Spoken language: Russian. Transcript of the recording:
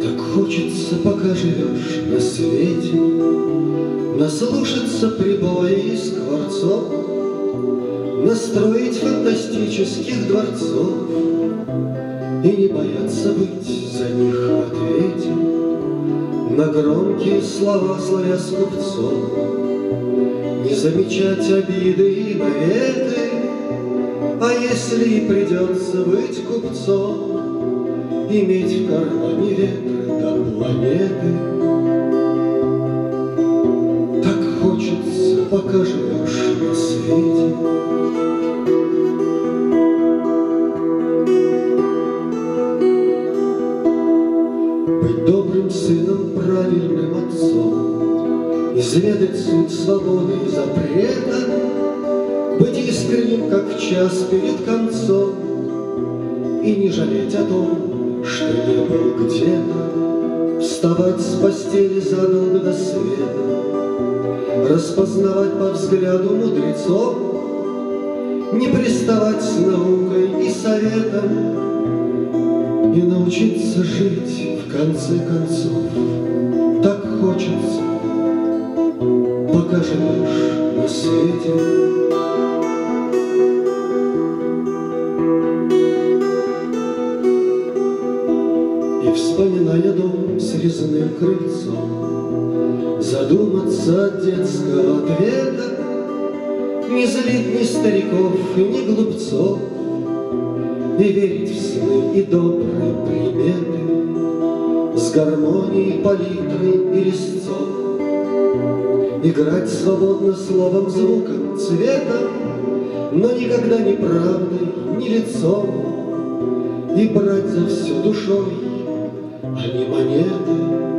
Так хочется, пока живешь на свете, Наслушаться прибоя и скворцов, Настроить фантастических дворцов И не бояться быть за них в ответе. На громкие слова славя скупцов, Не замечать обиды и наветы, А если придется быть купцом, Иметь в кармане ветры до планеты. Так хочется, пока живешь на свете. Отцом, Изведать суть свободы и запрета, Быть искренним, как час перед концом, И не жалеть о том, что не был где-то, Вставать с постели задолго до света, Распознавать по взгляду мудрецов, Не приставать с наукой и советом, И научиться жить в конце концов. Пока живешь на свете. И вспоминая дом с резным крыльцом, Задуматься от детского ответа, Не злить ни стариков, ни глупцов, И верить в сны и добрые приметы, С гармонией, палитрой и резцом. Играть свободно словом, звуком, цветом, Но никогда не правдой, ни лицом, И брать за все душой, а не монеты.